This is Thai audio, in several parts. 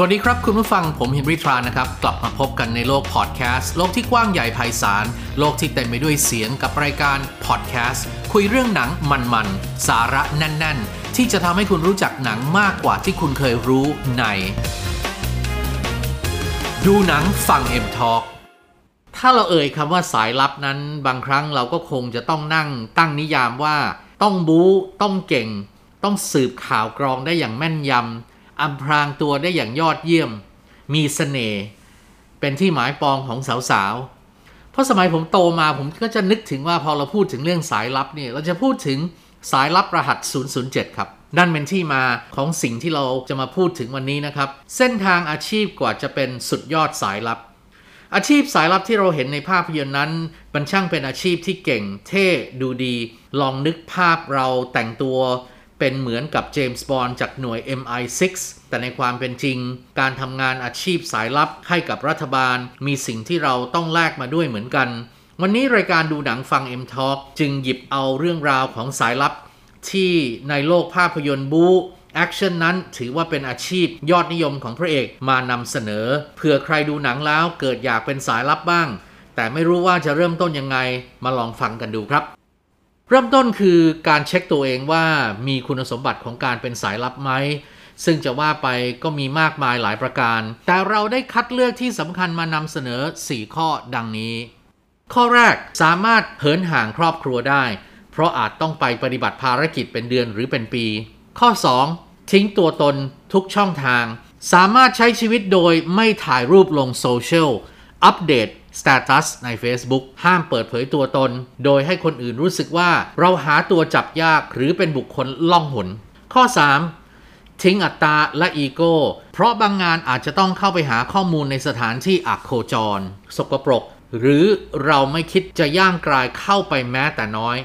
สวัสดีครับ คุณผู้ฟังผมฮินริทรานะครับ กลับมาพบกันในโลกพอดแคสต์โลกที่กว้างใหญ่ไพศาล โลกที่เต็มไปด้วยเสียงกับรายการพอดแคสต์คุยเรื่องหนังมันๆ สาระแน่น ๆ ที่จะทำให้คุณรู้จักหนังมากกว่าที่คุณเคยรู้ใน ดูหนังฟัง M Talk ถ้าเราเอ่ยคำว่าสายลับนั้น บางครั้งเราก็คงจะต้องนั่งตั้งนิยามว่า ต้องบู๊ต้องเก่ง ต้องสืบข่าวกรองได้อย่างแม่นยำ อำพรางตัวได้อย่างยอดเยี่ยม มีสเสน่ห์เป็นที่หมายปองของสาวๆ เพราะสมัยผมโตมาผมก็จะนึกถึงว่าพอเราพูดถึงเรื่องสายลับเนี่ยเราจะพูดถึงสายลับรหัส 007 ครับนั่นเป็นที่มาของสิ่งที่เราจะมาพูดถึงวันนี้นะครับ เส้นทางอาชีพกว่าจะเป็นสุดยอดสายลับ อาชีพสายลับที่เราเห็นในภาพยนตร์นั้นมันช่างเป็นอาชีพที่เก่ง เท่ดูดี ลองนึกภาพเราแต่งตัว เป็นเหมือนกับเจมส์บอนด์จากหน่วย MI6 แต่ในความเป็นจริง การทำงานอาชีพสายลับให้กับรัฐบาล มีสิ่งที่เราต้องแลกมาด้วยเหมือนกัน วันนี้รายการดูหนังฟัง M Talk จึงหยิบเอาเรื่องราวของสายลับ ที่ในโลกภาพยนตร์บู๊แอคชั่นนั้นถือว่าเป็นอาชีพยอดนิยมของพระเอกมานำเสนอเผื่อใครดูหนังแล้วเกิดอยากเป็นสายลับบ้าง แต่ไม่รู้ว่าจะเริ่มต้นยังไงมาลองฟังกันดูครับ เริ่มต้นคือการเช็คตัวเองว่ามีคุณสมบัติของการเป็นสายลับไหม ซึ่งจะว่าไปก็มีมากมายหลายประการ แต่เราได้คัดเลือกที่สำคัญมานำเสนอ 4 ข้อดังนี้ ข้อแรกสามารถเหินห่างครอบครัวได้ เพราะอาจต้องไปปฏิบัติภารกิจเป็นเดือนหรือเป็นปี ข้อ 2 ทิ้งตัวตนทุกช่องทาง สามารถใช้ชีวิตโดยไม่ถ่ายรูปลงโซเชียลอัปเดต status ใน Facebook ห้ามเปิดเผยตัวตน โดยให้คนอื่นรู้สึกว่าเราหาตัวจับยากหรือเป็นบุคคลล่องหน ข้อ 3. ทิ้งอัตตาและอีโก้ เพราะบางงานอาจจะต้องเข้าไปหาข้อมูลในสถานที่อักโคจร สกปรก หรือเราไม่คิดจะย่างกรายเข้าไปแม้แต่น้อย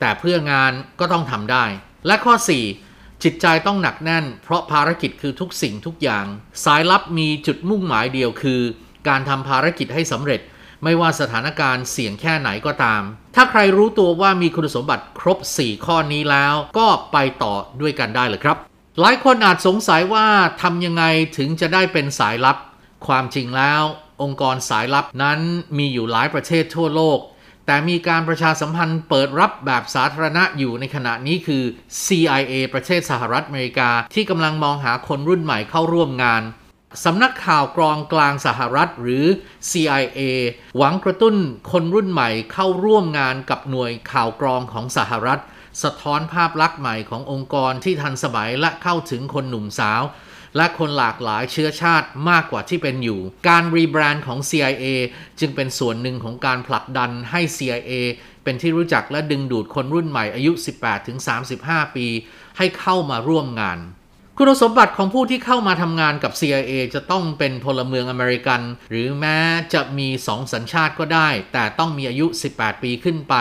แต่เพื่องานก็ต้องทำได้ และข้อ 4. จิตใจต้องหนักแน่น เพราะภารกิจคือทุกสิ่งทุกอย่าง สายลับมีจุดมุ่งหมายเดียวคือ การทำภารกิจให้สำเร็จ ไม่ว่าสถานการณ์เสี่ยงแค่ไหนก็ตาม ถ้าใครรู้ตัวว่ามีคุณสมบัติครบ 4 ข้อนี้แล้ว ก็ไปต่อด้วยกันได้เลยครับ หลายคนอาจสงสัยว่าทำยังไงถึงจะได้เป็นสายลับ ความจริงแล้ว องค์กรสายลับนั้นมีอยู่หลายประเทศทั่วโลก แต่มีการประชาสัมพันธ์เปิดรับแบบสาธารณะอยู่ในขณะนี้คือ CIA ประเทศสหรัฐอเมริกา ที่กำลังมองหาคนรุ่นใหม่เข้าร่วมงาน สำนักข่าวกรองกลางสหรัฐหรือ CIA หวังกระตุ้นคนรุ่นใหม่เข้าร่วมงานกับหน่วยข่าวกรองของสหรัฐ สะท้อนภาพลักษณ์ใหม่ขององค์กรที่ทันสมัยและเข้าถึงคนหนุ่มสาว และคนหลากหลายเชื้อชาติมากกว่าที่เป็นอยู่ การรีแบรนด์ของ CIA จึงเป็นส่วนหนึ่งของการผลักดันให้ CIA เป็นที่รู้จักและดึงดูดคนรุ่นใหม่อายุ 18-35 ปี ให้เข้ามาร่วมงาน คุณสมบัติของผู้ที่เข้ามาทำงานกับ CIA จะต้องเป็นพลเมืองอเมริกัน หรือแม้จะมีสองสัญชาติก็ได้ แต่ต้องมีอายุ 18 ปีขึ้นไป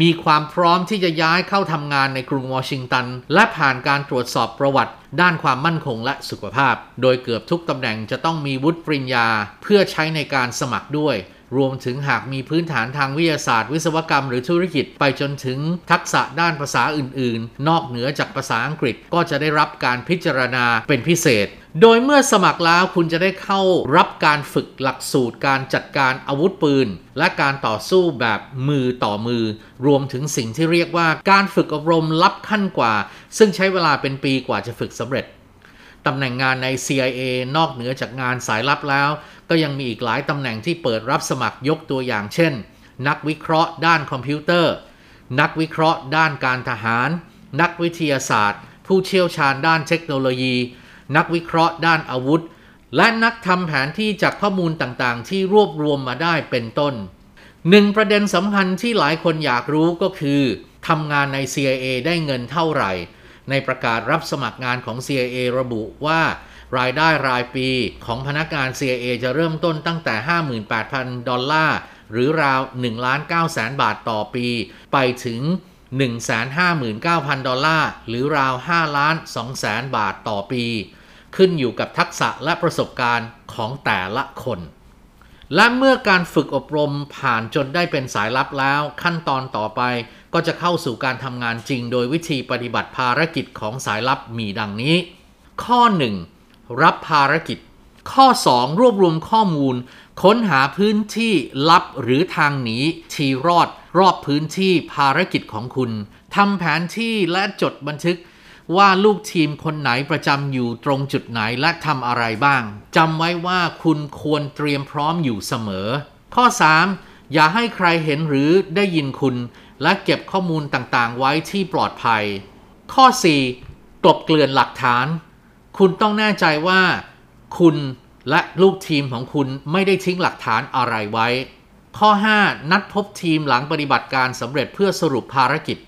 มีความพร้อมที่จะย้ายเข้าทำงานในกรุงวอชิงตัน และผ่านการตรวจสอบประวัติ ด้านความมั่นคงและสุขภาพ โดยเกือบทุกตำแหน่งจะต้องมีวุฒิปริญญา เพื่อใช้ในการสมัครด้วย รวมถึงหากมีพื้นฐานทางวิทยาศาสตร์ วิศวกรรมหรือธุรกิจไปจนถึงทักษะด้านภาษาอื่น ๆ นอกเหนือจากภาษาอังกฤษก็จะได้รับการพิจารณาเป็นพิเศษโดยเมื่อสมัครแล้วคุณจะได้เข้ารับการฝึกหลักสูตรการจัดการอาวุธปืน และการต่อสู้แบบมือต่อมือ รวมถึงสิ่งที่เรียกว่าการฝึกอบรมลับขั้นกว่า ซึ่งใช้เวลาเป็นปีกว่าจะฝึกสำเร็จ ตำแหน่งงานใน CIA นอกเหนือจากงานสายลับแล้ว ก็ยังมีอีกหลายตำแหน่งที่เปิดรับสมัครยกตัวอย่างเช่น นักวิเคราะห์ด้านคอมพิวเตอร์ นักวิเคราะห์ด้านการทหาร นักวิทยาศาสตร์ ผู้เชี่ยวชาญด้านเทคโนโลยี นักวิเคราะห์ด้านอาวุธ และนักทำแผนที่จากข้อมูลต่างๆ ที่รวบรวมมาได้เป็นต้นหนึ่งประเด็นสำคัญที่หลายคนอยากรู้ก็คือทำงานใน CIA ได้เงินเท่าไหร่ ในประกาศรับสมัครงานของ CIA ระบุว่ารายได้รายปีของพนักงาน CIA จะเริ่มต้นตั้งแต่ 58,000 ดอลลาร์ หรือราว1ล้าน9แสนบาทต่อปี ไปถึง 159,000 ดอลลาร์ หรือราว5ล้าน2แสนบาทต่อปี ขึ้นอยู่กับทักษะและประสบการณ์ของแต่ละคน และเมื่อการฝึกอบรมผ่านจนได้เป็นสายลับแล้ว ขั้นตอนต่อไป ก็จะเข้าสู่การทำงานจริง โดยวิธีปฏิบัติภารกิจของสายลับมีดังนี้ ข้อ 1. รับภารกิจ ข้อ 2 รวบรวมข้อมูล ค้นหาพื้นที่ลับหรือทางหนีทีรอด รอบพื้นที่ภารกิจของคุณทำแผนที่และจดบันทึกว่าลูกทีมคนไหนประจำอยู่ตรงจุดไหนและทำอะไรบ้างจำไว้ว่าคุณควรเตรียมพร้อมอยู่เสมอ ข้อ 3. อย่าให้ใครเห็นหรือได้ยินคุณ และเก็บข้อมูลต่างๆ ไว้ที่ปลอดภัย ข้อ 4. กลบเกลื่อนหลักฐาน คุณต้องแน่ใจว่า คุณและลูกทีมของคุณไม่ได้ทิ้งหลักฐานอะไรไว้ ข้อ 5. นัดพบทีมหลังปฏิบัติการสำเร็จเพื่อสรุปภารกิจ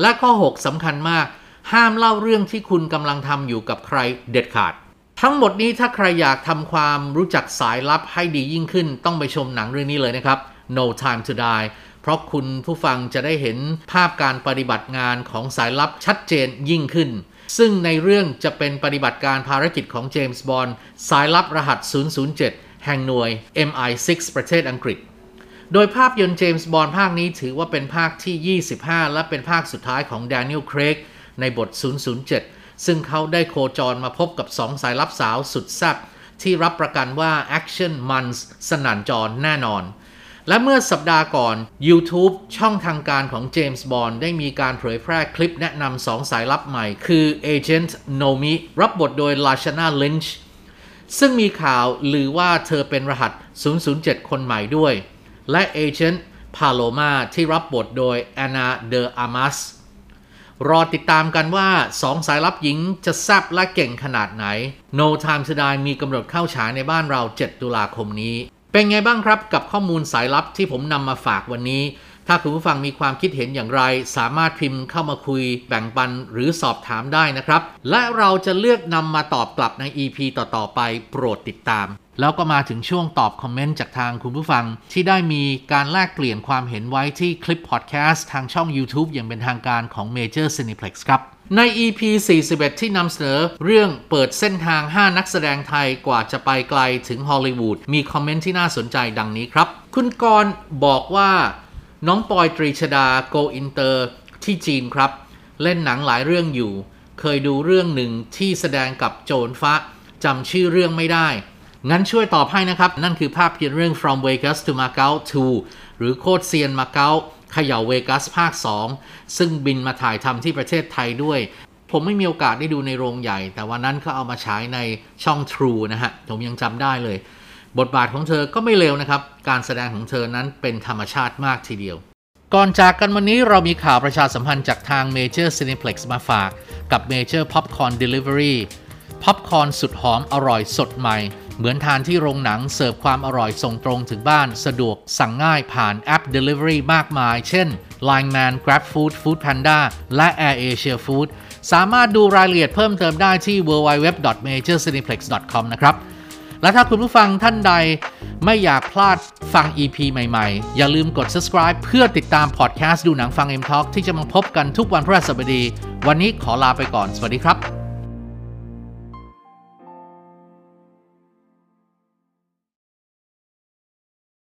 และข้อ 6สำคัญมาก ห้ามเล่าเรื่องที่คุณกำลังทำอยู่กับใครเด็ดขาดทั้งหมดนี้ถ้าใครอยากทำความรู้จักสายลับให้ดียิ่งขึ้น ต้องไปชมหนังเรื่องนี้เลยนะครับ No Time to Die เพราะคุณผู้ฟังจะได้เห็นภาพการปฏิบัติงานของสายลับชัดเจนยิ่งขึ้น ซึ่งในเรื่องจะเป็นปฏิบัติการภารกิจของเจมส์บอนด์สายลับรหัส 007 แห่งหน่วย MI6 ประเทศอังกฤษ โดยภาพยนตร์เจมส์บอนด์ภาคนี้ถือว่าเป็นภาคที่ 25 และเป็นภาคสุดท้ายของแดเนียล เครกในบท 007 ซึ่งเขาได้โคจรมาพบกับสองสายลับสาวสุดแซ่บที่รับประกันว่าแอคชั่นมันสนั่นจอแน่นอน และเมื่อสัปดาห์ก่อน YouTube ช่องทางการของเจมส์บอนด์ได้มีการเผยแพร่คลิปแนะนำสองสายลับใหม่ คือ Agent Nomi รับบทโดย Lashana Lynch ซึ่งมีข่าวลือว่าเธอเป็นรหัส 007 คนใหม่ด้วย และ agentพาโลมาที่รับบทโดยแอนนาเดออามัสรอติดตามกันว่าสองสายลับหญิงจะแซบและเก่งขนาดไหน No Time to Die มีกำหนดเข้าฉายในบ้านเรา 7 ตุลาคมนี้ เป็นไงบ้างครับกับข้อมูลสายลับที่ผมนำมาฝากวันนี้ ถ้าคุณผู้ฟังมีความคิดเห็นอย่างไร สามารถพิมพ์เข้ามาคุยแบ่งปันหรือสอบถามได้นะครับ และเราจะเลือกนำมาตอบกลับใน EP ต่อๆไปโปรดติดตาม แล้วก็มาถึงช่วงตอบคอมเมนต์จากทางคุณผู้ฟัง ที่ได้มีการแลกเปลี่ยนความเห็นไว้ที่คลิปพอดแคสต์ทางช่อง YouTube อย่างเป็นทางการของ Major Cineplex ครับ ใน EP 41 ที่นำเสนอเรื่องเปิดเส้นทาง 5 นักแสดงไทยกว่าจะไปไกลถึงฮอลลีวูดมีคอมเมนต์ที่น่าสนใจดังนี้ครับ คุณกรณ์บอกว่าน้องปอยตรีชดาโกอินเตอร์ที่จีนครับ เล่นหนังหลายเรื่องอยู่ เคยดูเรื่องหนึ่งที่แสดงกับโจนฟ้าจำชื่อเรื่องไม่ได้ งั้นช่วยตอบให้นะครับ นั่นคือภาพยนตร์เรื่อง From Vegas to Macau 2 หรือโคตรเซียนมาเก๊า เขย่าเวกัสภาค 2 ซึ่งบินมาถ่ายทำที่ประเทศไทยด้วย ผมไม่มีโอกาสได้ดูในโรงใหญ่ แต่วันนั้นเขาเอามาฉายในช่อง True นะฮะ ผมยังจำได้เลย บทบาทของเธอก็ไม่เลวนะครับ การแสดงของเธอนั้นเป็นธรรมชาติมากทีเดียว ก่อนจากกันวันนี้เรามีข่าวประชาสัมพันธ์จากทาง Major Cineplex มาฝาก กับ Major Popcorn Delivery พ็อปคอร์นสุดหอมอร่อยสดใหม่ เหมือนทานที่โรงหนังเสิร์ฟความอร่อยส่งตรงถึงบ้านสะดวกสั่งง่ายผ่านแอป Delivery มากมาย เช่น Line Man Grab Food Food Panda และ Air Asia Food สามารถดูรายละเอียดเพิ่มเติมได้ที่ www.majorcineplex.com นะครับ และถ้าคุณผู้ฟังท่านใดไม่อยากพลาดฟัง EP ใหม่ๆ อย่าลืมกด subscribe เพื่อติดตามพอดแคสต์ดูหนังฟัง M Talk ที่จะมาพบกันทุกวันพฤหัสบดี วันนี้ขอลาไปก่อน สวัสดีครับ